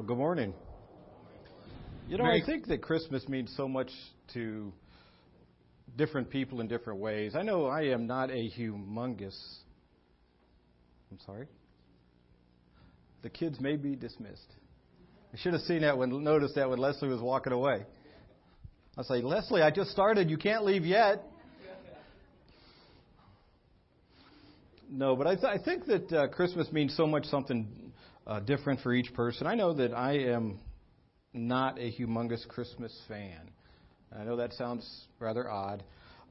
Well, good morning. You know, I think that Christmas means so much to different people in different ways. I know I am not a humongous. I'm sorry? The kids may be dismissed. I should have seen that when noticed that when Leslie was walking away. I say, Leslie, I just started. You can't leave yet. No, but I, th- I think that uh, Christmas means so much something uh, different for each person. I know that I am not a humongous Christmas fan. I know that sounds rather odd.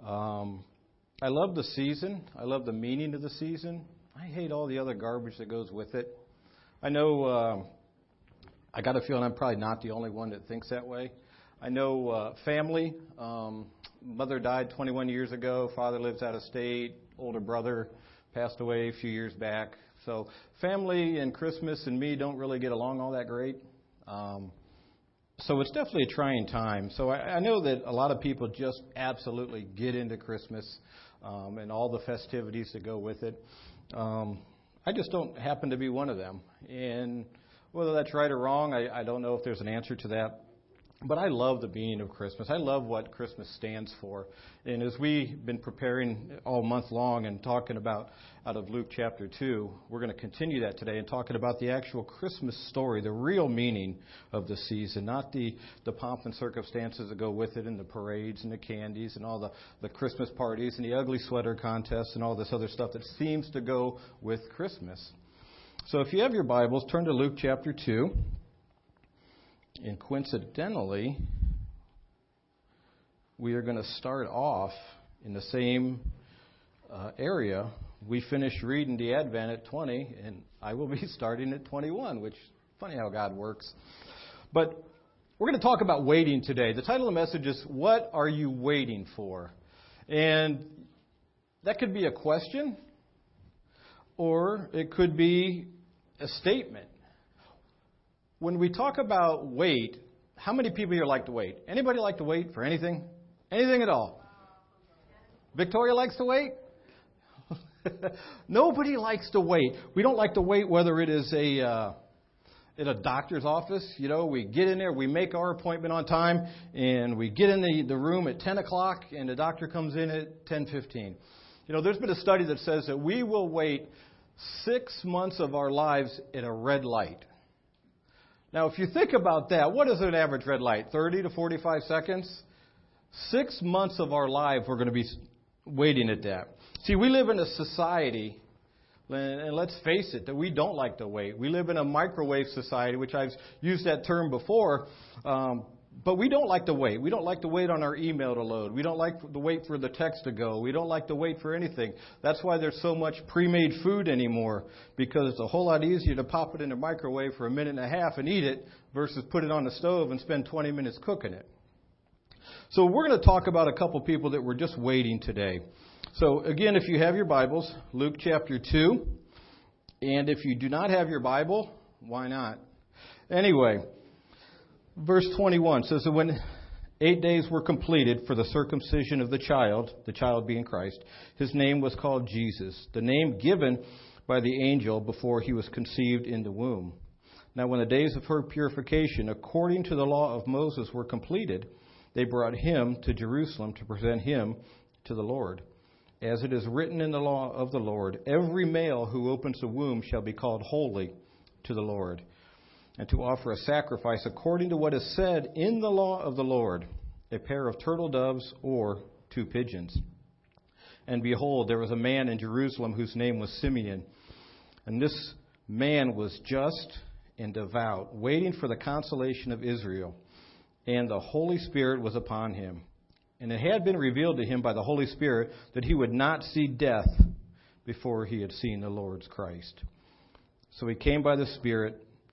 Um, I love the season. I love the meaning of the season. I hate all the other garbage that goes with it. I know. Uh, I got a feeling I'm probably not the only one that thinks that way. I know uh, family. Um, mother died 21 years ago. Father lives out of state. Older brother passed away a few years back. So family and Christmas and me don't really get along all that great. Um, so it's definitely a trying time. So I, I know that a lot of people just absolutely get into Christmas um, and all the festivities that go with it. Um, I just don't happen to be one of them. And whether that's right or wrong, I, I don't know if there's an answer to that. But I love the meaning of Christmas. I love what Christmas stands for. And as we've been preparing all month long and talking about out of Luke chapter 2, we're going to continue that today and talking about the actual Christmas story, the real meaning of the season, not the, the pomp and circumstances that go with it and the parades and the candies and all the, the Christmas parties and the ugly sweater contests and all this other stuff that seems to go with Christmas. So if you have your Bibles, turn to Luke chapter 2. And coincidentally, we are going to start off in the same uh, area. We finished reading the Advent at 20, and I will be starting at 21, which funny how God works. But we're going to talk about waiting today. The title of the message is What Are You Waiting For? And that could be a question, or it could be a statement. When we talk about wait, how many people here like to wait? Anybody like to wait for anything? Anything at all? Victoria likes to wait? Nobody likes to wait. We don't like to wait whether it is a uh, in a doctor's office. You know, we get in there, we make our appointment on time, and we get in the, the room at 10 o'clock, and the doctor comes in at 10:15. You know, there's been a study that says that we will wait six months of our lives at a red light. Now, if you think about that, what is an average red light? 30 to 45 seconds? Six months of our life, we're going to be waiting at that. See, we live in a society, and let's face it, that we don't like to wait. We live in a microwave society, which I've used that term before. Um, but we don't like to wait. We don't like to wait on our email to load. We don't like to wait for the text to go. We don't like to wait for anything. That's why there's so much pre-made food anymore because it's a whole lot easier to pop it in the microwave for a minute and a half and eat it versus put it on the stove and spend 20 minutes cooking it. So we're going to talk about a couple people that were just waiting today. So again, if you have your Bibles, Luke chapter 2, and if you do not have your Bible, why not? Anyway, verse 21 says that when eight days were completed for the circumcision of the child, the child being Christ, his name was called Jesus, the name given by the angel before he was conceived in the womb. Now, when the days of her purification, according to the law of Moses, were completed, they brought him to Jerusalem to present him to the Lord. As it is written in the law of the Lord, every male who opens the womb shall be called holy to the Lord and to offer a sacrifice according to what is said in the law of the Lord, a pair of turtle doves or two pigeons. And behold, there was a man in Jerusalem whose name was Simeon. And this man was just and devout, waiting for the consolation of Israel. And the Holy Spirit was upon him. And it had been revealed to him by the Holy Spirit that he would not see death before he had seen the Lord's Christ. So he came by the Spirit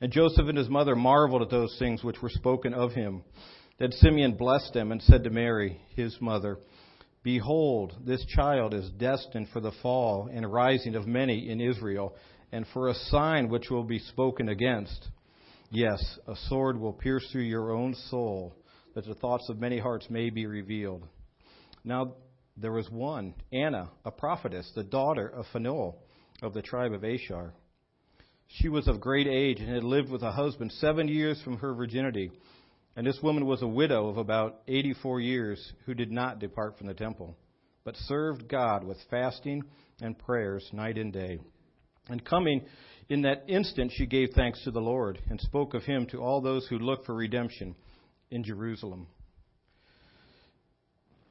And Joseph and his mother marveled at those things which were spoken of him. Then Simeon blessed them and said to Mary, his mother, Behold, this child is destined for the fall and rising of many in Israel, and for a sign which will be spoken against. Yes, a sword will pierce through your own soul, that the thoughts of many hearts may be revealed. Now there was one, Anna, a prophetess, the daughter of Phanuel of the tribe of Asher. She was of great age and had lived with a husband seven years from her virginity. And this woman was a widow of about 84 years who did not depart from the temple, but served God with fasting and prayers night and day. And coming in that instant, she gave thanks to the Lord and spoke of him to all those who look for redemption in Jerusalem.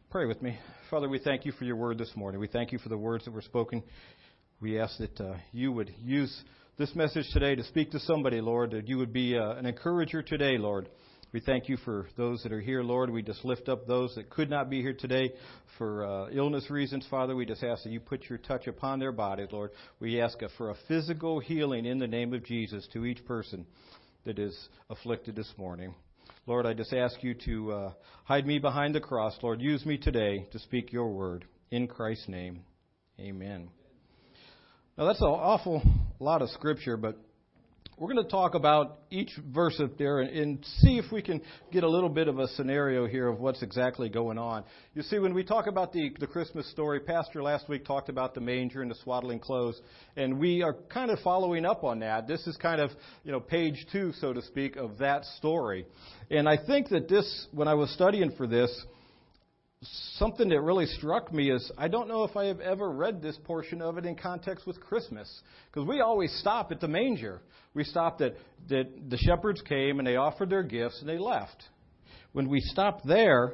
Pray with me. Father, we thank you for your word this morning. We thank you for the words that were spoken. We ask that uh, you would use this message today to speak to somebody, Lord, that you would be uh, an encourager today, Lord. We thank you for those that are here, Lord. We just lift up those that could not be here today for uh, illness reasons, Father. We just ask that you put your touch upon their bodies, Lord. We ask for a physical healing in the name of Jesus to each person that is afflicted this morning. Lord, I just ask you to uh, hide me behind the cross. Lord, use me today to speak your word. In Christ's name, amen. Now, that's an awful lot of scripture, but we're going to talk about each verse up there and, and, see if we can get a little bit of a scenario here of what's exactly going on. You see, when we talk about the, the Christmas story, Pastor last week talked about the manger and the swaddling clothes, and we are kind of following up on that. This is kind of, you know, page two, so to speak, of that story. And I think that this, when I was studying for this, something that really struck me is I don't know if I have ever read this portion of it in context with Christmas. Because we always stop at the manger. We stopped at that the shepherds came and they offered their gifts and they left. When we stop there,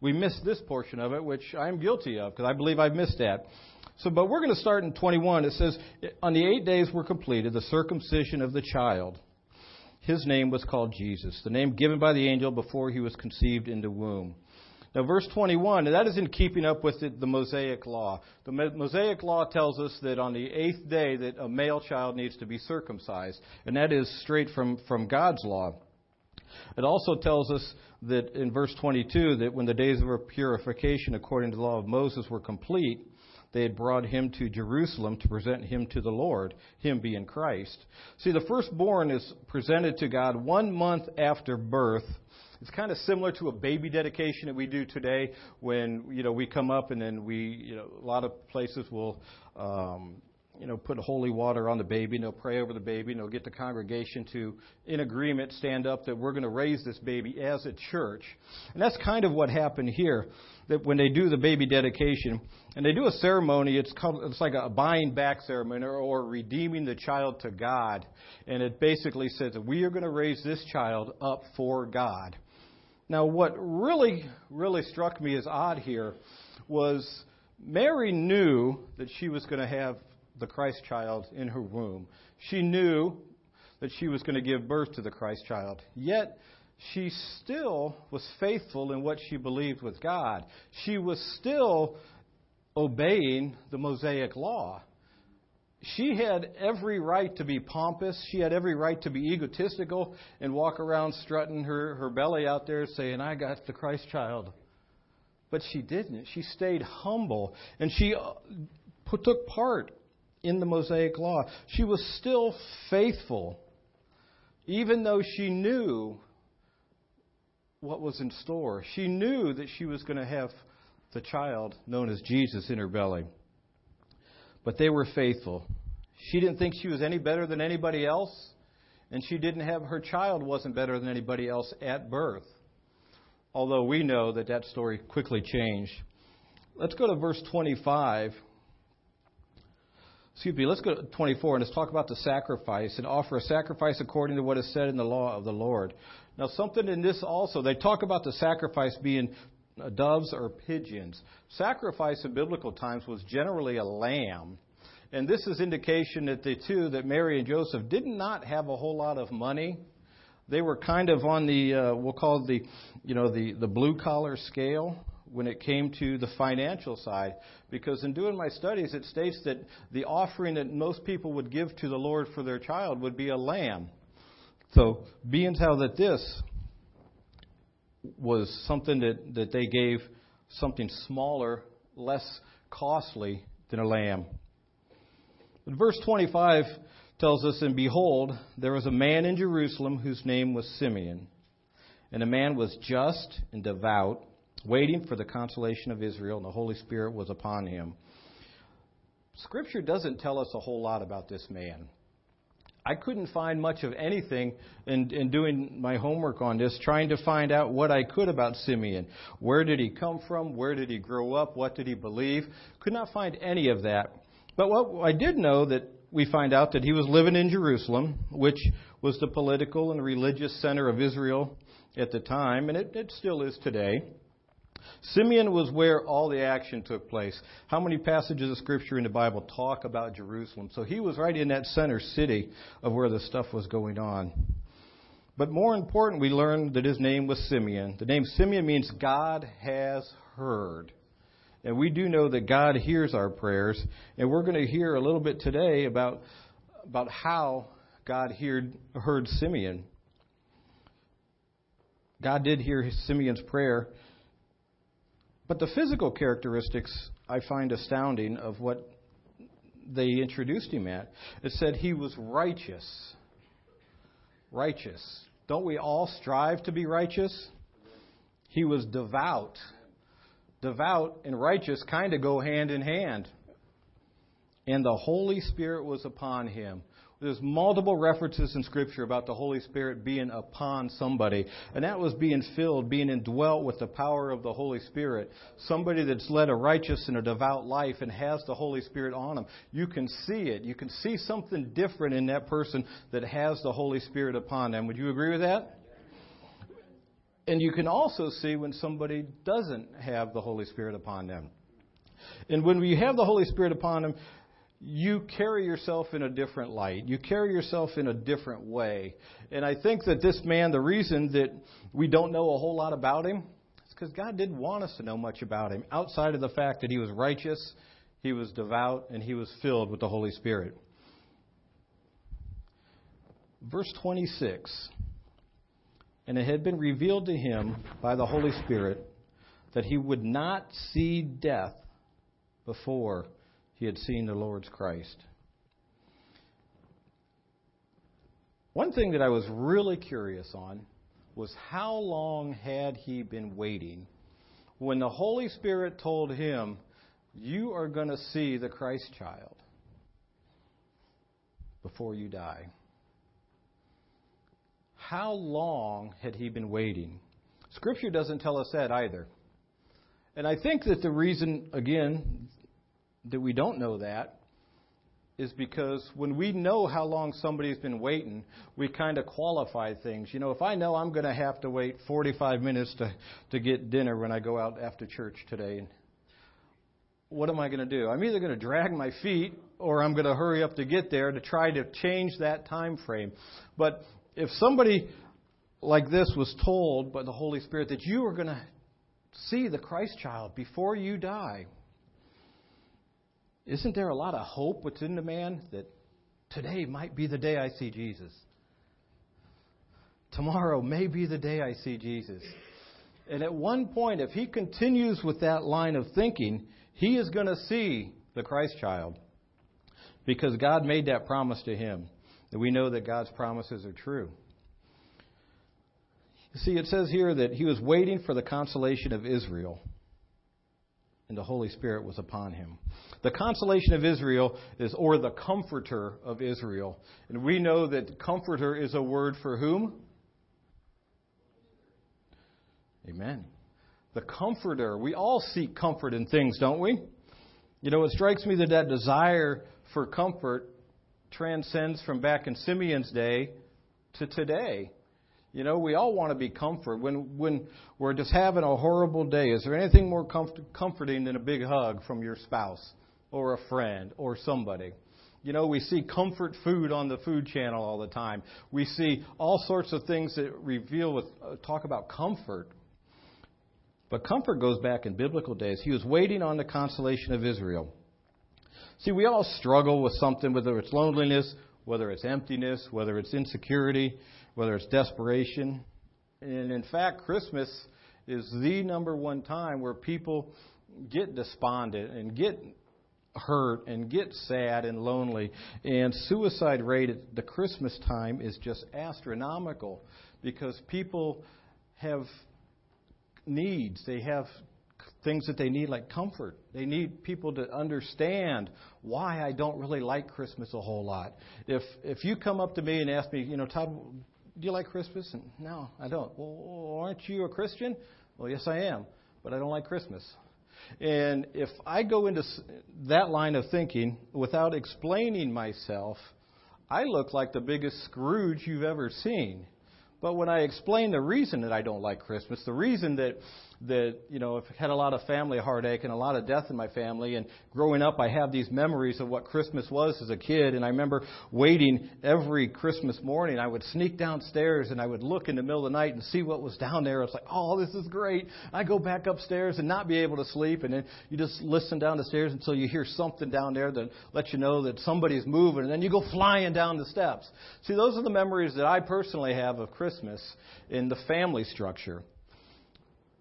we miss this portion of it, which I'm guilty of because I believe I've missed that. So, but we're going to start in 21. It says, On the eight days were completed the circumcision of the child. His name was called Jesus, the name given by the angel before he was conceived in the womb. Now, verse 21, and that is in keeping up with the, the, Mosaic law. The Mosaic law tells us that on the eighth day that a male child needs to be circumcised, and that is straight from, from God's law. It also tells us that in verse 22 that when the days of purification according to the law of Moses were complete, they had brought him to Jerusalem to present him to the Lord, him being Christ. See, the firstborn is presented to God one month after birth it's kind of similar to a baby dedication that we do today when, you know, we come up and then we, you know, a lot of places will, um, you know, put holy water on the baby and they'll pray over the baby and they'll get the congregation to, in agreement, stand up that we're going to raise this baby as a church. And that's kind of what happened here. That when they do the baby dedication and they do a ceremony, it's called, it's like a buying back ceremony or, or redeeming the child to God. And it basically says that we are going to raise this child up for God. Now, what really, really struck me as odd here was Mary knew that she was going to have the Christ child in her womb. She knew that she was going to give birth to the Christ child. Yet, she still was faithful in what she believed with God. She was still obeying the Mosaic law she had every right to be pompous. She had every right to be egotistical and walk around strutting her, her belly out there saying, I got the Christ child. But she didn't. She stayed humble and she uh, took part in the Mosaic law. She was still faithful, even though she knew what was in store. She knew that she was going to have the child known as Jesus in her belly. But they were faithful. She didn't think she was any better than anybody else, and she didn't have her child wasn't better than anybody else at birth. Although we know that that story quickly changed. Let's go to verse 25. Excuse me, let's go to 24 and let's talk about the sacrifice and offer a sacrifice according to what is said in the law of the Lord. Now, something in this also, they talk about the sacrifice being doves or pigeons. Sacrifice in biblical times was generally a lamb. And this is indication that the two, that Mary and Joseph, did not have a whole lot of money. They were kind of on the, uh, we'll call it the, you know, the, the blue collar scale when it came to the financial side. Because in doing my studies, it states that the offering that most people would give to the Lord for their child would be a lamb. So, being how that this was something that, that they gave something smaller, less costly than a lamb. But verse 25 tells us, And behold, there was a man in Jerusalem whose name was Simeon. And the man was just and devout, waiting for the consolation of Israel, and the Holy Spirit was upon him. Scripture doesn't tell us a whole lot about this man. I couldn't find much of anything in, in doing my homework on this, trying to find out what I could about Simeon. Where did he come from? Where did he grow up? What did he believe? Could not find any of that. But what I did know that we find out that he was living in Jerusalem, which was the political and religious center of Israel at the time, and it, it still is today. Simeon was where all the action took place. How many passages of Scripture in the Bible talk about Jerusalem? So he was right in that center city of where the stuff was going on. But more important, we learned that his name was Simeon. The name Simeon means God has heard. And we do know that God hears our prayers. And we're going to hear a little bit today about, about how God heard, heard Simeon. God did hear Simeon's prayer. But the physical characteristics I find astounding of what they introduced him at. It said he was righteous. Righteous. Don't we all strive to be righteous? He was devout. Devout and righteous kind of go hand in hand. And the Holy Spirit was upon him. There's multiple references in Scripture about the Holy Spirit being upon somebody. And that was being filled, being indwelt with the power of the Holy Spirit. Somebody that's led a righteous and a devout life and has the Holy Spirit on them. You can see it. You can see something different in that person that has the Holy Spirit upon them. Would you agree with that? And you can also see when somebody doesn't have the Holy Spirit upon them. And when we have the Holy Spirit upon them, you carry yourself in a different light. You carry yourself in a different way. And I think that this man, the reason that we don't know a whole lot about him, is because God didn't want us to know much about him, outside of the fact that he was righteous, he was devout, and he was filled with the Holy Spirit. Verse 26 And it had been revealed to him by the Holy Spirit that he would not see death before he had seen the Lord's Christ. One thing that I was really curious on was how long had he been waiting when the Holy Spirit told him, You are going to see the Christ child before you die? How long had he been waiting? Scripture doesn't tell us that either. And I think that the reason, again, that we don't know that is because when we know how long somebody's been waiting, we kind of qualify things. You know, if I know I'm going to have to wait 45 minutes to, to get dinner when I go out after church today, what am I going to do? I'm either going to drag my feet or I'm going to hurry up to get there to try to change that time frame. But if somebody like this was told by the Holy Spirit that you are going to see the Christ child before you die, isn't there a lot of hope within the man that today might be the day I see Jesus? Tomorrow may be the day I see Jesus. And at one point, if he continues with that line of thinking, he is going to see the Christ child. Because God made that promise to him. And we know that God's promises are true. You see, it says here that he was waiting for the consolation of Israel and the Holy Spirit was upon him. The consolation of Israel is, or the comforter of Israel. And we know that comforter is a word for whom? Amen. The comforter. We all seek comfort in things, don't we? You know, it strikes me that that desire for comfort transcends from back in Simeon's day to today. You know, we all want to be comfort. When when we're just having a horrible day, is there anything more comfort, comforting than a big hug from your spouse or a friend or somebody? You know, we see comfort food on the food channel all the time. We see all sorts of things that reveal with uh, talk about comfort. But comfort goes back in biblical days. He was waiting on the consolation of Israel. See, we all struggle with something, whether it's loneliness, whether it's emptiness, whether it's insecurity whether it's desperation. And in fact, Christmas is the number one time where people get despondent and get hurt and get sad and lonely. And suicide rate at the Christmas time is just astronomical because people have needs. They have things that they need like comfort. They need people to understand why I don't really like Christmas a whole lot. If if you come up to me and ask me, you know, Todd, do you like Christmas? And no, I don't. Well, aren't you a Christian? Well, yes, I am, but I don't like Christmas. And if I go into that line of thinking without explaining myself, I look like the biggest Scrooge you've ever seen. But when I explain the reason that I don't like Christmas, the reason that that you know I've had a lot of family heartache and a lot of death in my family, and growing up I have these memories of what Christmas was as a kid, and I remember waiting every Christmas morning. I would sneak downstairs and I would look in the middle of the night and see what was down there. It's like, oh, this is great. I go back upstairs and not be able to sleep, and then you just listen down the stairs until you hear something down there that lets you know that somebody's moving, and then you go flying down the steps. See, those are the memories that I personally have of Christmas in the family structure.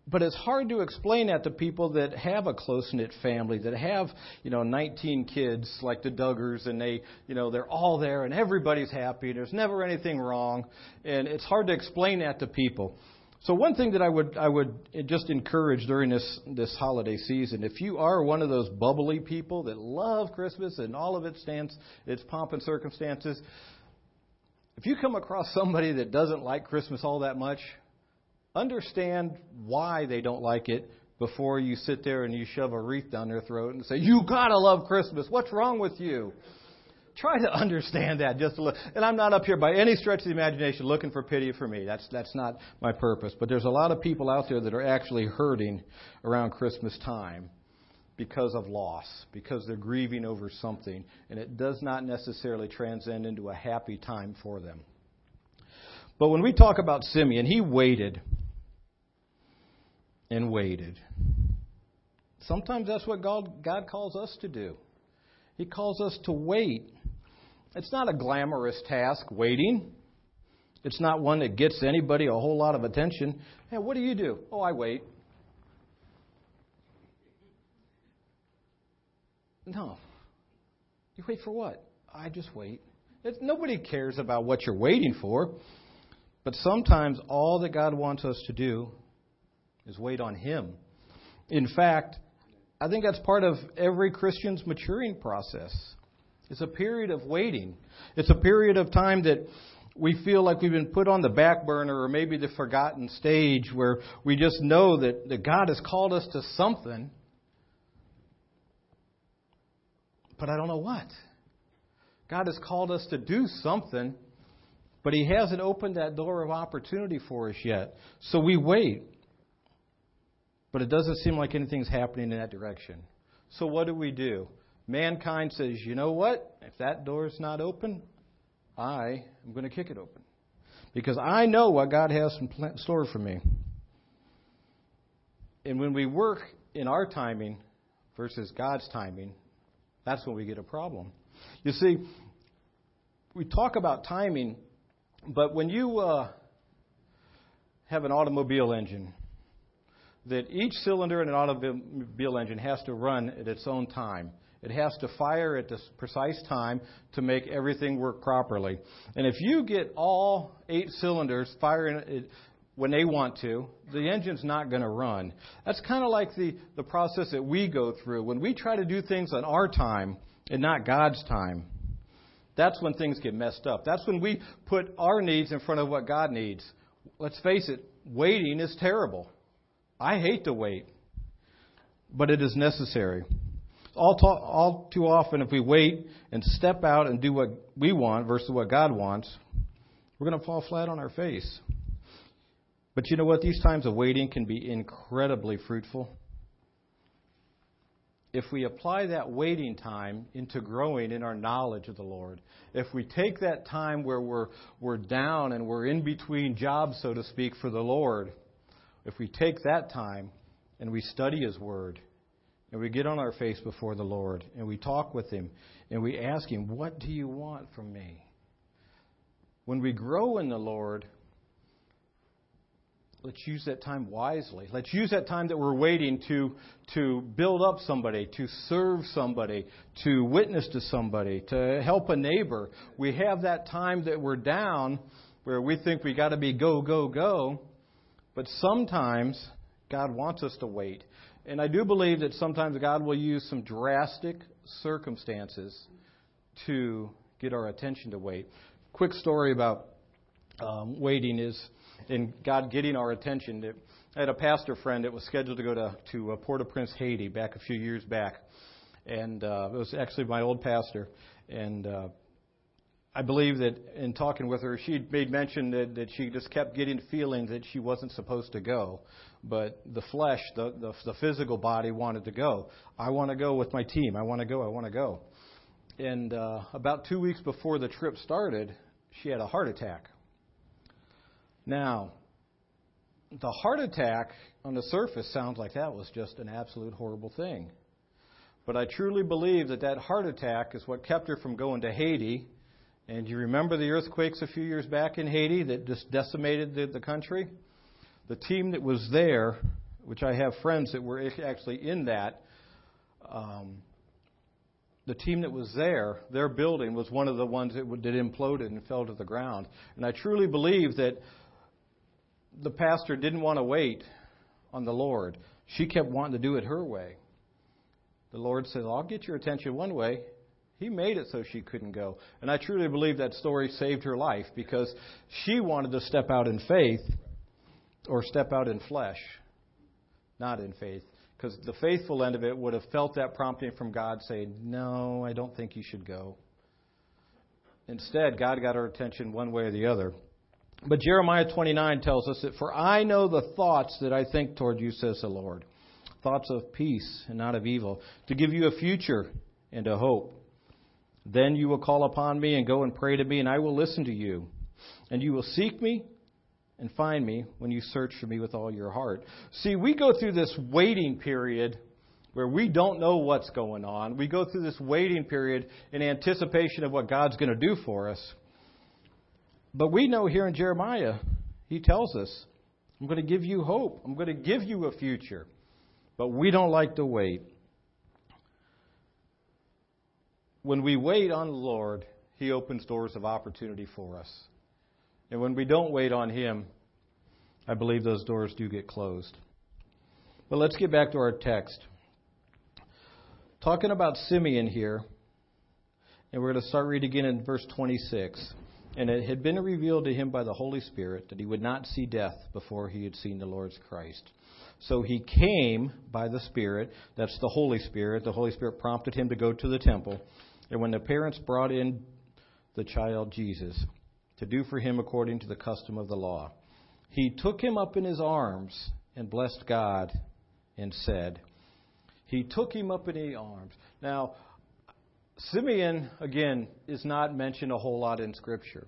But it's hard to explain that to people that have a close knit family, that have, you know, 19 kids like the Duggars, and they, you know, they're all there and everybody's happy. There's never anything wrong, and it's hard to explain that to people. So one thing that I would I would just encourage during this this holiday season, if you are one of those bubbly people that love Christmas and all of its stands, its pomp and circumstances, if you come across somebody that doesn't like Christmas all that much, understand why they don't like it before you sit there and you shove a wreath down their throat and say, You gotta love Christmas. What's wrong with you? Try to understand that just a little. And I'm not up here by any stretch of the imagination looking for pity for me. That's that's not my purpose. But there's a lot of people out there that are actually hurting around Christmas time because of loss, because they're grieving over something, and it does not necessarily transcend into a happy time for them. But when we talk about Simeon, he waited and waited. Sometimes that's what God, God calls us to do. He calls us to wait. It's not a glamorous task, waiting. It's not one that gets anybody a whole lot of attention. Hey, what do you do? Oh, I wait. No. You wait for what? I just wait. It's, nobody cares about what you're waiting for. But sometimes all that God wants us to do is wait on Him. In fact, I think that's part of every Christian's maturing process. It's a period of waiting. It's a period of time that we feel like we've been put on the back burner or maybe the forgotten stage where we just know that, that God has called us to something, but I don't know what. God has called us to do something, but He hasn't opened that door of opportunity for us yet. So we wait. But it doesn't seem like anything's happening in that direction. So what do we do? Mankind says, you know what? If that door is not open, I am going to kick it open. Because I know what God has in store for me. And when we work in our timing versus God's timing, that's when we get a problem. You see, we talk about timing, but when you uh, have an automobile engine, that each cylinder in an automobile engine has to run at its own time. It has to fire at this precise time to make everything work properly. And if you get all eight cylinders firing when they want to, the engine's not going to run. That's kind of like the, the process that we go through. When we try to do things on our time and not God's time, that's when things get messed up. That's when we put our needs in front of what God needs. Let's face it, waiting is terrible. I hate to wait, but it is necessary. All, to, all too often, if we wait and step out and do what we want versus what God wants, we're going to fall flat on our face. But you know what? These times of waiting can be incredibly fruitful. If we apply that waiting time into growing in our knowledge of the Lord, if we take that time where we're, we're down and we're in between jobs, so to speak, for the Lord, if we take that time and we study His Word and we get on our face before the Lord and we talk with Him and we ask Him, What do you want from me? When we grow in the Lord, let's use that time wisely. Let's use that time that we're waiting to, to build up somebody, to serve somebody, to witness to somebody, to help a neighbor. We have that time that we're down where we think we got to be go, go, go. But sometimes God wants us to wait. And I do believe that sometimes God will use some drastic circumstances to get our attention to wait. Quick story about um, waiting is in God getting our attention. I had a pastor friend that was scheduled to go to, to uh, Port-au-Prince, Haiti, back a few years back. And uh, it was actually my old pastor. And uh, I believe that in talking with her, she made mention that, that she just kept getting feelings that she wasn't supposed to go. But the flesh, the, the, the physical body wanted to go. I want to go with my team. I want to go. I want to go. And uh, about two weeks before the trip started, she had a heart attack. Now, the heart attack on the surface sounds like that was just an absolute horrible thing. But I truly believe that that heart attack is what kept her from going to Haiti. And you remember the earthquakes a few years back in Haiti that just decimated the, the country? The team that was there, which I have friends that were actually in that, um, the team that was there, their building was one of the ones that, that imploded and fell to the ground. And I truly believe that the pastor didn't want to wait on the Lord. She kept wanting to do it her way. The Lord said, I'll get your attention one way. He made it so she couldn't go. And I truly believe that story saved her life because she wanted to step out in faith or step out in flesh, not in faith. Because the faithful end of it would have felt that prompting from God saying, No, I don't think you should go. Instead, God got her attention one way or the other. But Jeremiah 29 tells us that, For I know the thoughts that I think toward you, says the Lord. Thoughts of peace and not of evil, to give you a future and a hope. Then you will call upon me and go and pray to me, and I will listen to you. And you will seek me and find me when you search for me with all your heart. See, we go through this waiting period where we don't know what's going on. We go through this waiting period in anticipation of what God's going to do for us. But we know here in Jeremiah, he tells us, I'm going to give you hope. I'm going to give you a future. But we don't like to wait. When we wait on the Lord, He opens doors of opportunity for us. And when we don't wait on Him, I believe those doors do get closed. But let's get back to our text. Talking about Simeon here, and we're going to start reading again in verse 26. And it had been revealed to him by the Holy Spirit that he would not see death before he had seen the Lord's Christ. So he came by the Spirit. That's the Holy Spirit. The Holy Spirit prompted him to go to the temple. And when the parents brought in the child Jesus to do for him according to the custom of the law, he took him up in his arms and blessed God and said, He took him up in his arms. Now, Simeon, again, is not mentioned a whole lot in Scripture.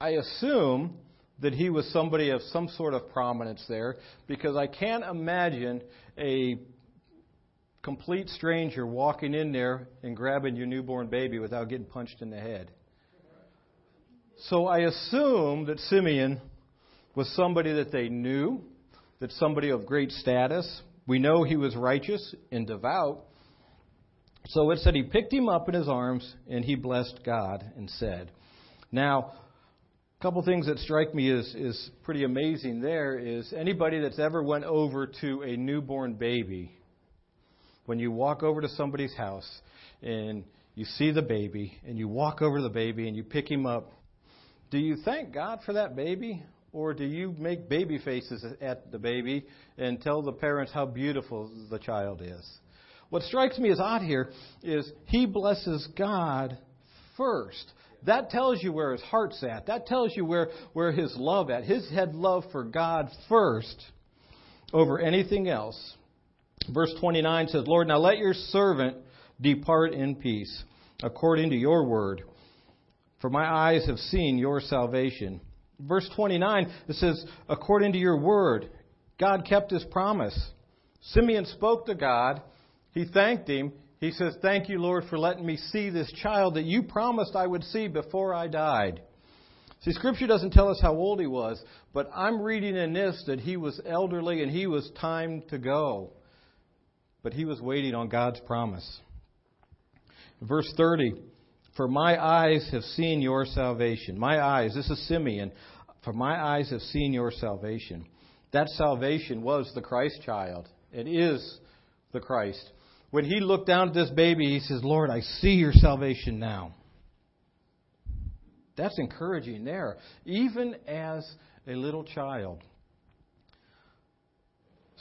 I assume that he was somebody of some sort of prominence there because I can't imagine a complete stranger walking in there and grabbing your newborn baby without getting punched in the head. So I assume that Simeon was somebody that they knew, that somebody of great status. We know he was righteous and devout. So it said he picked him up in his arms and he blessed God and said, Now, a couple things that strike me as is pretty amazing there is anybody that's ever went over to a newborn baby, when you walk over to somebody's house and you see the baby and you walk over to the baby and you pick him up, do you thank God for that baby? Or do you make baby faces at the baby and tell the parents how beautiful the child is? What strikes me as odd here is he blesses God first. That tells you where his heart's at. That tells you where, where his love at. His had love for God first over anything else. Verse 29 says, Lord, now let your servant depart in peace, according to your word. For my eyes have seen your salvation. Verse 29, it says, according to your word, God kept his promise. Simeon spoke to God he thanked him. He says, Thank you, Lord, for letting me see this child that you promised I would see before I died. See, Scripture doesn't tell us how old he was, but I'm reading in this that he was elderly and he was time to go. But he was waiting on God's promise. Verse 30 For my eyes have seen your salvation. My eyes, this is Simeon. For my eyes have seen your salvation. That salvation was the Christ child. It is the Christ. When he looked down at this baby, he says, Lord, I see your salvation now. That's encouraging there, even as a little child.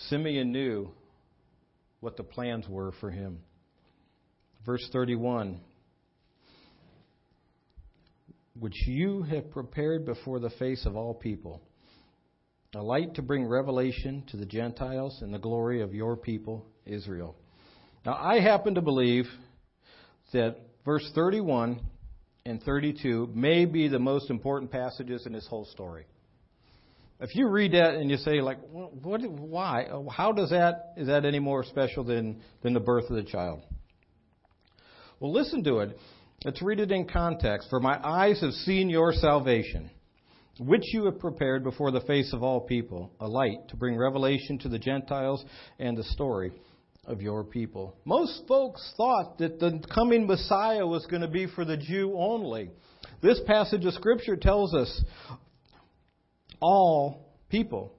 Simeon knew what the plans were for him. Verse 31 Which you have prepared before the face of all people, a light to bring revelation to the Gentiles and the glory of your people, Israel. Now, I happen to believe that verse 31 and 32 may be the most important passages in this whole story. If you read that and you say, like, what, why? How does that, is that any more special than, than the birth of the child? Well, listen to it. Let's read it in context. For my eyes have seen your salvation, which you have prepared before the face of all people, a light to bring revelation to the Gentiles and the story of your people. Most folks thought that the coming Messiah was going to be for the Jew only. This passage of Scripture tells us all people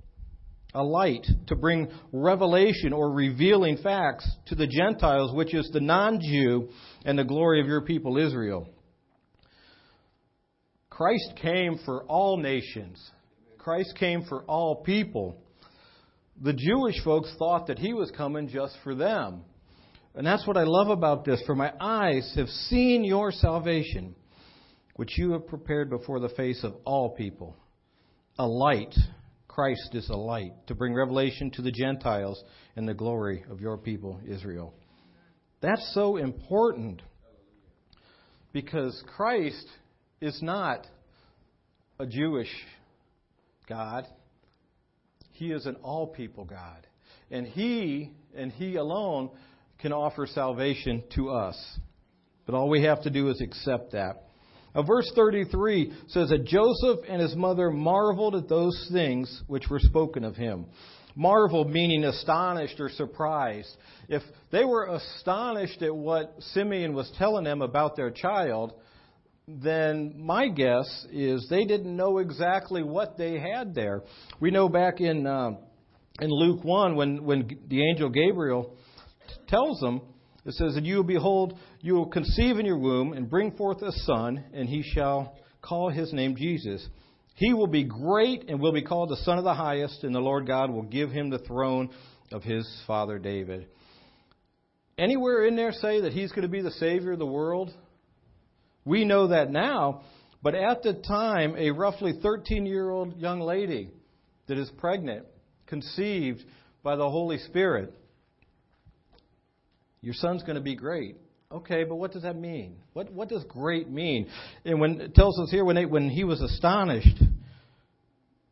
a light to bring revelation or revealing facts to the Gentiles, which is the non Jew and the glory of your people Israel. Christ came for all nations. Christ came for all people the Jewish folks thought that he was coming just for them. And that's what I love about this. For my eyes have seen your salvation, which you have prepared before the face of all people. A light. Christ is a light to bring revelation to the Gentiles and the glory of your people, Israel. That's so important because Christ is not a Jewish God. He is an all people God. And He, and He alone, can offer salvation to us. But all we have to do is accept that. Verse 33 says that Joseph and his mother marveled at those things which were spoken of him. Marveled meaning astonished or surprised. If they were astonished at what Simeon was telling them about their child, then my guess is they didn't know exactly what they had there. We know back in uh, in Luke one when when the angel Gabriel tells them, it says, "And you will behold, you will conceive in your womb and bring forth a son, and he shall call his name Jesus." He will be great and will be called the Son of the Highest, and the Lord God will give him the throne of his father David. Anywhere in there say that he's going to be the Savior of the world? We know that now, but at the time, a roughly 13 year old young lady that is pregnant, conceived by the Holy Spirit, your son's going to be great. Okay, but what does that mean? What what does great mean? And when it tells us here when they, when he was astonished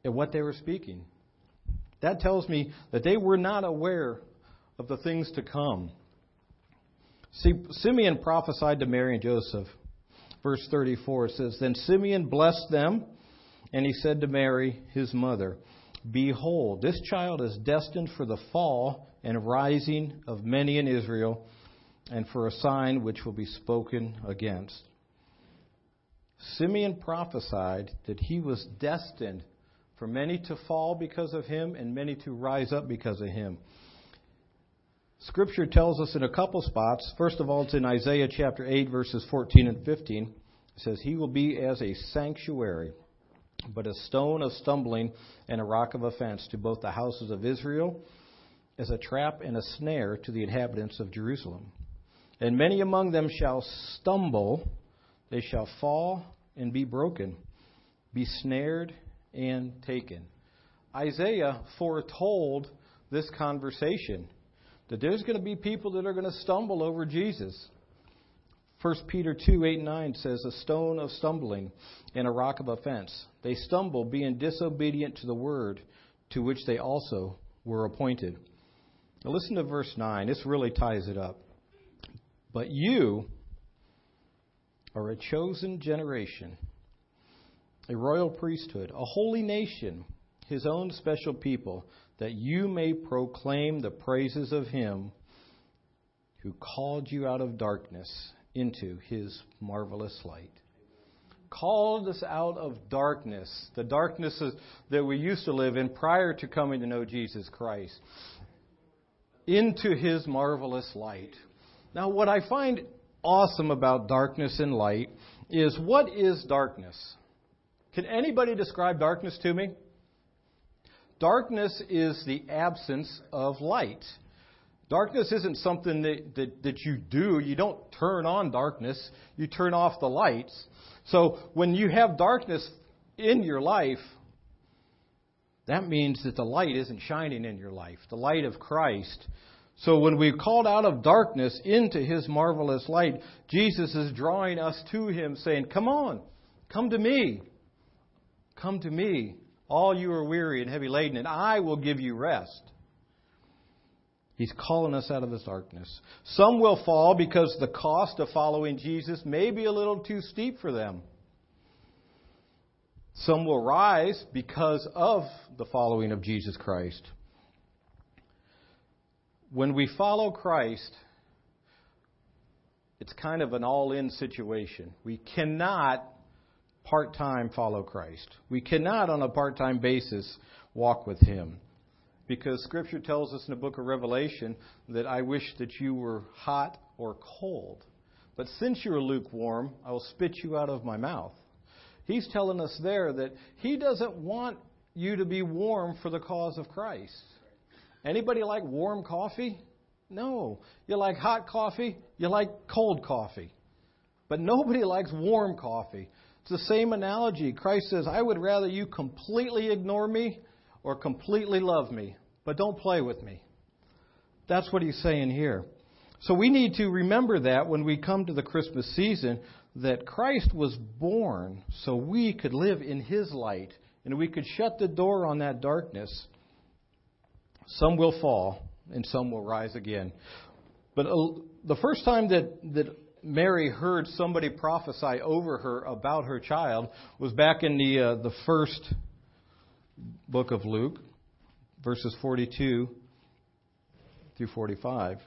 at what they were speaking, that tells me that they were not aware of the things to come. See, Simeon prophesied to Mary and Joseph verse 34 says, Then Simeon blessed them, and he said to Mary, his mother, Behold, this child is destined for the fall and rising of many in Israel, and for a sign which will be spoken against. Simeon prophesied that he was destined for many to fall because of him and many to rise up because of him. Scripture tells us in a couple spots. First of all, it's in Isaiah chapter 8, verses 14 and 15. It says, He will be as a sanctuary, but a stone of stumbling and a rock of offense to both the houses of Israel, as a trap and a snare to the inhabitants of Jerusalem. And many among them shall stumble, they shall fall and be broken, be snared and taken. Isaiah foretold this conversation that there's going to be people that are going to stumble over Jesus. 1 Peter 2 8 9 says, A stone of stumbling and a rock of offense. They stumble, being disobedient to the word to which they also were appointed. Now listen to verse 9. This really ties it up. But you are a chosen generation, a royal priesthood, a holy nation, his own special people, that you may proclaim the praises of him who called you out of darkness into his marvelous light. Called us out of darkness, the darkness that we used to live in prior to coming to know Jesus Christ, into his marvelous light. Now, what I find awesome about darkness and light is what is darkness? Can anybody describe darkness to me? Darkness is the absence of light. Darkness isn't something that, that, that, you do. You don't turn on darkness, you turn off the lights. So when you have darkness in your life, that means that the light isn't shining in your life, the light of Christ. So when we're called out of darkness into his marvelous light, Jesus is drawing us to him, saying, Come on, come to me. Come to me, all you are weary and heavy laden, and I will give you rest. He's calling us out of this darkness. Some will fall because the cost of following Jesus may be a little too steep for them. Some will rise because of the following of Jesus Christ. When we follow Christ, it's kind of an all in situation. We cannot part time follow Christ. We cannot, on a part time basis, walk with Him. Because Scripture tells us in the book of Revelation that I wish that you were hot or cold. But since you're lukewarm, I will spit you out of my mouth. He's telling us there that He doesn't want you to be warm for the cause of Christ. Anybody like warm coffee? No. You like hot coffee? You like cold coffee. But nobody likes warm coffee. It's the same analogy. Christ says, I would rather you completely ignore me or completely love me, but don't play with me. That's what he's saying here. So we need to remember that when we come to the Christmas season, that Christ was born so we could live in his light and we could shut the door on that darkness. Some will fall and some will rise again. But uh, the first time that, that Mary heard somebody prophesy over her about her child was back in the uh, the first book of Luke, verses 42 through 45.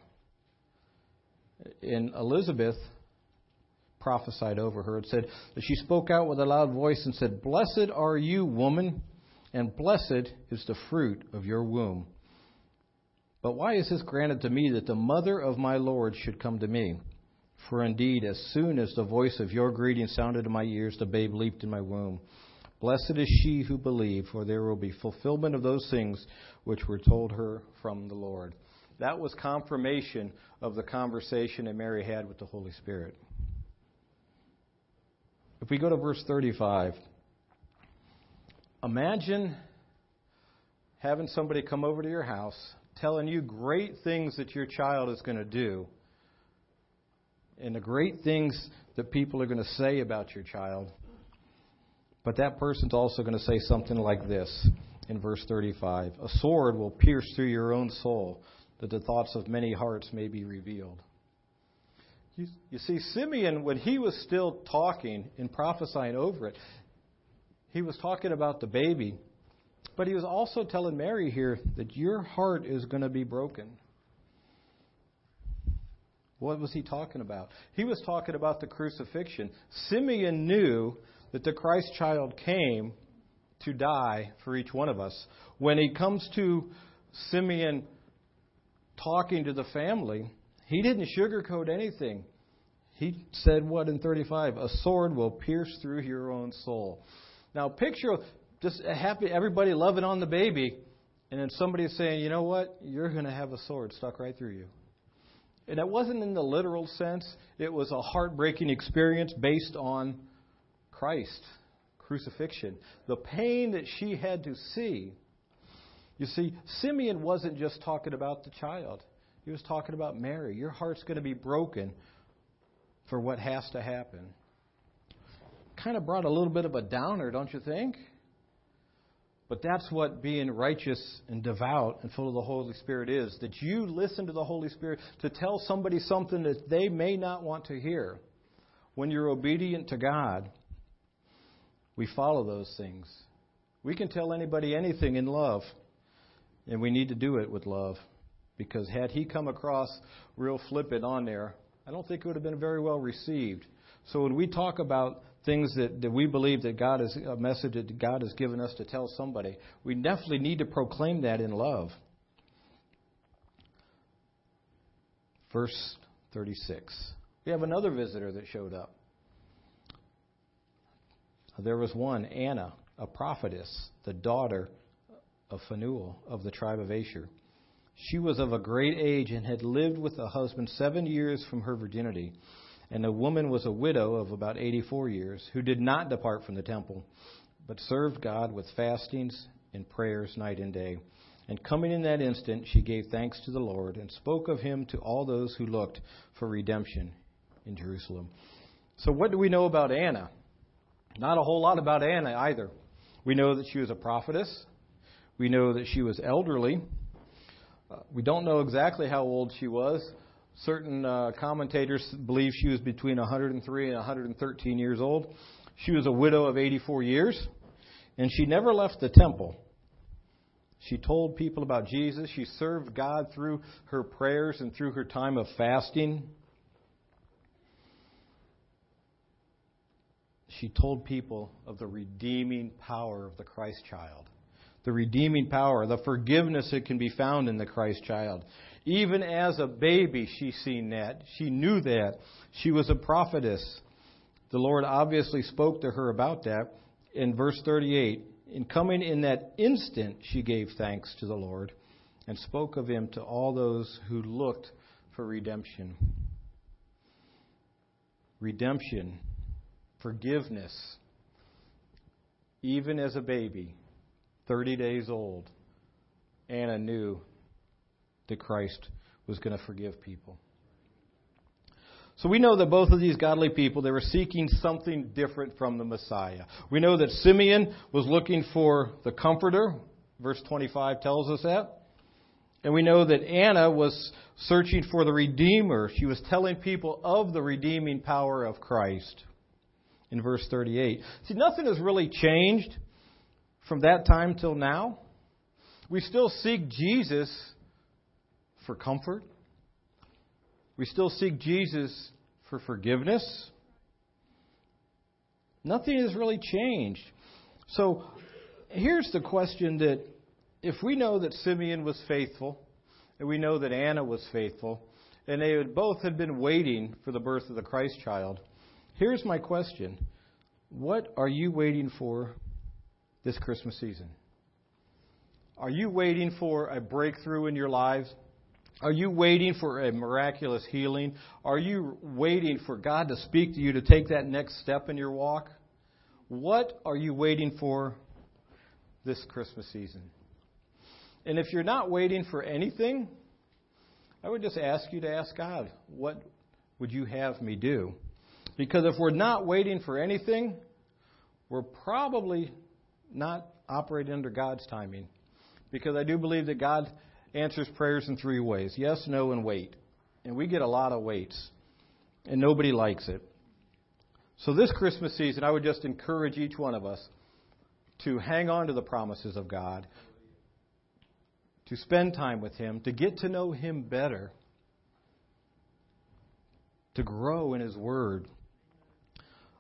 And Elizabeth prophesied over her and said that she spoke out with a loud voice and said, "Blessed are you, woman, and blessed is the fruit of your womb." But why is this granted to me that the mother of my Lord should come to me? For indeed, as soon as the voice of your greeting sounded in my ears, the babe leaped in my womb. Blessed is she who believed, for there will be fulfillment of those things which were told her from the Lord. That was confirmation of the conversation that Mary had with the Holy Spirit. If we go to verse 35, imagine having somebody come over to your house telling you great things that your child is going to do and the great things that people are going to say about your child. But that person's also going to say something like this in verse 35 A sword will pierce through your own soul, that the thoughts of many hearts may be revealed. You, you see, Simeon, when he was still talking and prophesying over it, he was talking about the baby, but he was also telling Mary here that your heart is going to be broken. What was he talking about? He was talking about the crucifixion. Simeon knew that the Christ child came to die for each one of us. When he comes to Simeon talking to the family, he didn't sugarcoat anything. He said, What in 35? A sword will pierce through your own soul. Now, picture just happy, everybody loving on the baby, and then somebody saying, You know what? You're going to have a sword stuck right through you. And it wasn't in the literal sense, it was a heartbreaking experience based on Christ, crucifixion. The pain that she had to see. You see, Simeon wasn't just talking about the child, he was talking about Mary. Your heart's going to be broken for what has to happen. Kind of brought a little bit of a downer, don't you think? But that's what being righteous and devout and full of the Holy Spirit is that you listen to the Holy Spirit to tell somebody something that they may not want to hear. When you're obedient to God, we follow those things. We can tell anybody anything in love, and we need to do it with love. Because had he come across real flippant on there, I don't think it would have been very well received. So when we talk about things that, that we believe that God is a message that God has given us to tell somebody, we definitely need to proclaim that in love. Verse 36. We have another visitor that showed up. There was one, Anna, a prophetess, the daughter of Phanuel of the tribe of Asher. She was of a great age and had lived with a husband seven years from her virginity. And the woman was a widow of about 84 years, who did not depart from the temple, but served God with fastings and prayers night and day. And coming in that instant, she gave thanks to the Lord and spoke of him to all those who looked for redemption in Jerusalem. So, what do we know about Anna? Not a whole lot about Anna either. We know that she was a prophetess. We know that she was elderly. Uh, we don't know exactly how old she was. Certain uh, commentators believe she was between 103 and 113 years old. She was a widow of 84 years, and she never left the temple. She told people about Jesus. She served God through her prayers and through her time of fasting. She told people of the redeeming power of the Christ child, the redeeming power, the forgiveness that can be found in the Christ child. Even as a baby, she seen that. She knew that. She was a prophetess. The Lord obviously spoke to her about that in verse 38. In coming in that instant, she gave thanks to the Lord and spoke of him to all those who looked for redemption. Redemption, forgiveness. Even as a baby, 30 days old, Anna knew that Christ was going to forgive people. So we know that both of these godly people, they were seeking something different from the Messiah. We know that Simeon was looking for the comforter. Verse 25 tells us that. And we know that Anna was searching for the Redeemer. She was telling people of the redeeming power of Christ in verse 38. See, nothing has really changed from that time till now. We still seek Jesus for comfort. We still seek Jesus for forgiveness. Nothing has really changed. So here's the question that if we know that Simeon was faithful, and we know that Anna was faithful, and they had both had been waiting for the birth of the Christ child, here's my question. What are you waiting for this Christmas season? Are you waiting for a breakthrough in your lives? Are you waiting for a miraculous healing? Are you waiting for God to speak to you to take that next step in your walk? What are you waiting for this Christmas season? And if you're not waiting for anything, I would just ask you to ask God, what would you have me do? Because if we're not waiting for anything, we're probably not operate under God's timing. Because I do believe that God answers prayers in three ways yes, no, and wait. And we get a lot of waits, and nobody likes it. So, this Christmas season, I would just encourage each one of us to hang on to the promises of God, to spend time with Him, to get to know Him better, to grow in His Word.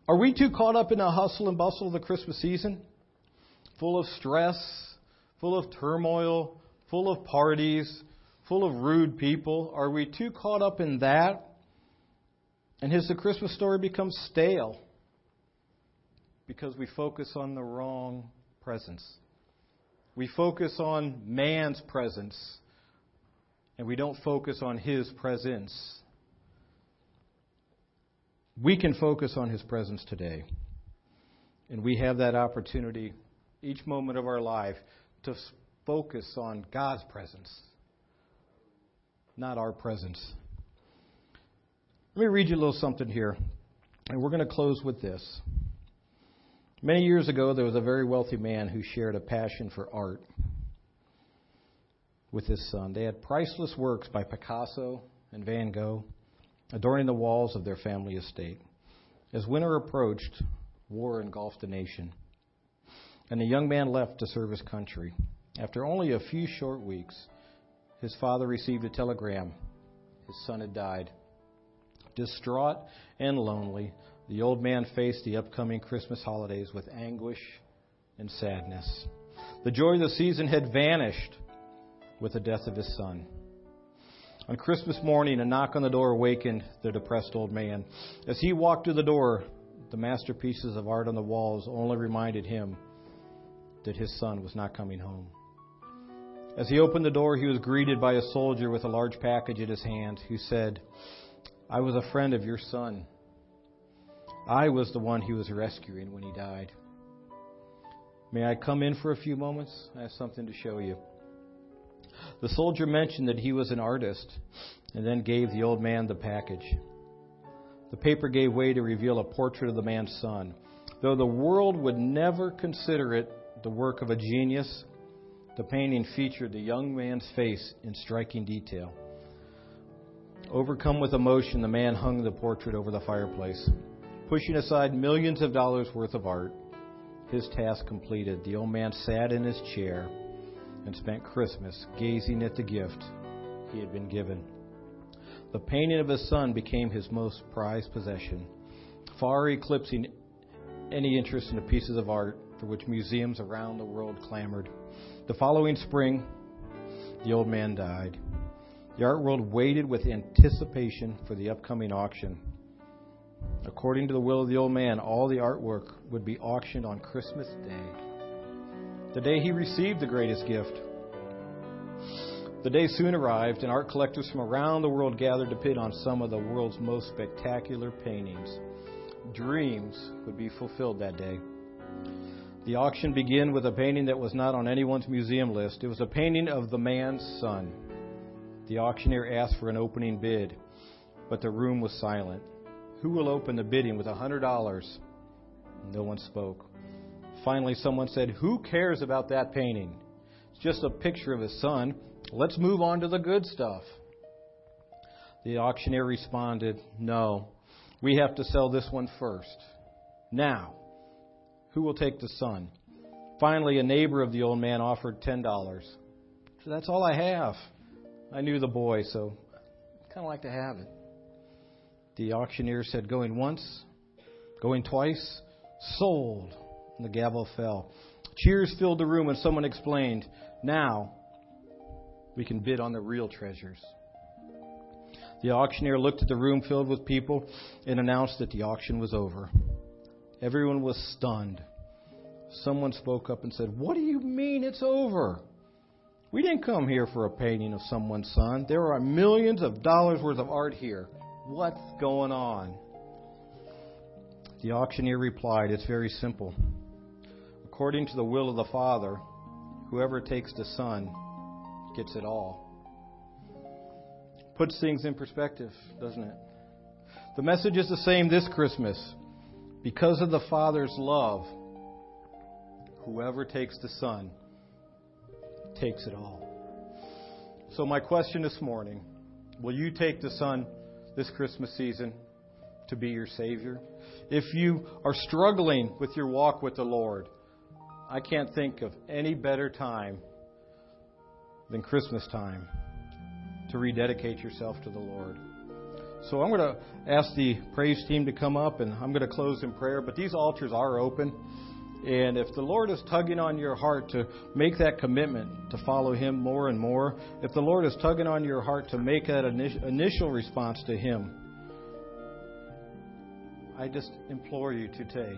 Are we too caught up in the hustle and bustle of the Christmas season? Full of stress, full of turmoil, full of parties, full of rude people? Are we too caught up in that? And has the Christmas story become stale because we focus on the wrong presence? We focus on man's presence and we don't focus on his presence. We can focus on his presence today. And we have that opportunity each moment of our life to focus on God's presence, not our presence. Let me read you a little something here, and we're going to close with this. Many years ago, there was a very wealthy man who shared a passion for art with his son. They had priceless works by Picasso and Van Gogh adorning the walls of their family estate. As winter approached, war engulfed the nation. And the young man left to serve his country. After only a few short weeks, his father received a telegram. His son had died. Distraught and lonely, the old man faced the upcoming Christmas holidays with anguish and sadness. The joy of the season had vanished with the death of his son. On Christmas morning, a knock on the door awakened the depressed old man. As he walked to the door, the masterpieces of art on the walls only reminded him that his son was not coming home. As he opened the door, he was greeted by a soldier with a large package in his hand who said, I was a friend of your son. I was the one he was rescuing when he died. May I come in for a few moments? I have something to show you. The soldier mentioned that he was an artist and then gave the old man the package. The paper gave way to reveal a portrait of the man's son. Though the world would never consider it the work of a genius, the painting featured the young man's face in striking detail. Overcome with emotion, the man hung the portrait over the fireplace. Pushing aside millions of dollars worth of art, his task completed, the old man sat in his chair and spent Christmas gazing at the gift he had been given. The painting of his son became his most prized possession, far eclipsing any interest in the pieces of art for which museums around the world clamored. The following spring, the old man died. The art world waited with anticipation for the upcoming auction. According to the will of the old man, all the artwork would be auctioned on Christmas Day, the day he received the greatest gift. The day soon arrived, and art collectors from around the world gathered to bid on some of the world's most spectacular paintings. Dreams would be fulfilled that day. The auction began with a painting that was not on anyone's museum list. It was a painting of the man's son. The auctioneer asked for an opening bid, but the room was silent. Who will open the bidding with a hundred dollars? No one spoke. Finally, someone said, Who cares about that painting? It's just a picture of his son. Let's move on to the good stuff. The auctioneer responded, No, we have to sell this one first. Now, who will take the son? Finally, a neighbor of the old man offered $10. So that's all I have. I knew the boy, so I kind of like to have it. The auctioneer said, Going once, going twice, sold. And the gavel fell. Cheers filled the room, and someone explained, Now we can bid on the real treasures. The auctioneer looked at the room filled with people and announced that the auction was over. Everyone was stunned. Someone spoke up and said, What do you mean it's over? We didn't come here for a painting of someone's son. There are millions of dollars worth of art here. What's going on? The auctioneer replied, It's very simple. According to the will of the Father, whoever takes the Son gets it all. Puts things in perspective, doesn't it? The message is the same this Christmas. Because of the Father's love, whoever takes the Son takes it all. So, my question this morning will you take the Son this Christmas season to be your Savior? If you are struggling with your walk with the Lord, I can't think of any better time than Christmas time to rededicate yourself to the Lord. So I'm going to ask the praise team to come up and I'm going to close in prayer. But these altars are open. And if the Lord is tugging on your heart to make that commitment to follow Him more and more, if the Lord is tugging on your heart to make that initial response to Him, I just implore you today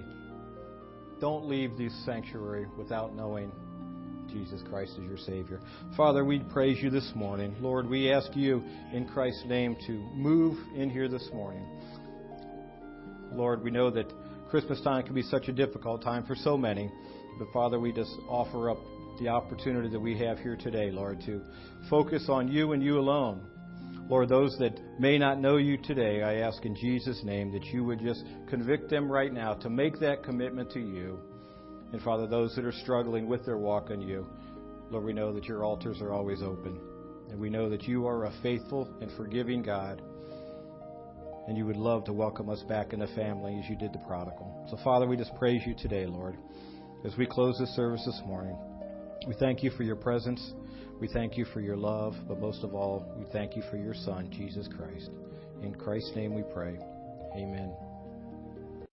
don't leave this sanctuary without knowing Jesus Christ as your Savior. Father, we praise you this morning. Lord, we ask you in Christ's name to move in here this morning. Lord, we know that Christmas time can be such a difficult time for so many. But Father, we just offer up the opportunity that we have here today, Lord, to focus on you and you alone. Lord, those that may not know you today, I ask in Jesus' name that you would just convict them right now to make that commitment to you. And Father, those that are struggling with their walk on you, Lord, we know that your altars are always open. And we know that you are a faithful and forgiving God. And you would love to welcome us back in the family as you did the prodigal. So, Father, we just praise you today, Lord. as we close this service this morning. We thank you for your presence. We thank you for your love, but most of all, we thank you for your Son, Jesus Christ. In Christ's name we pray. Amen.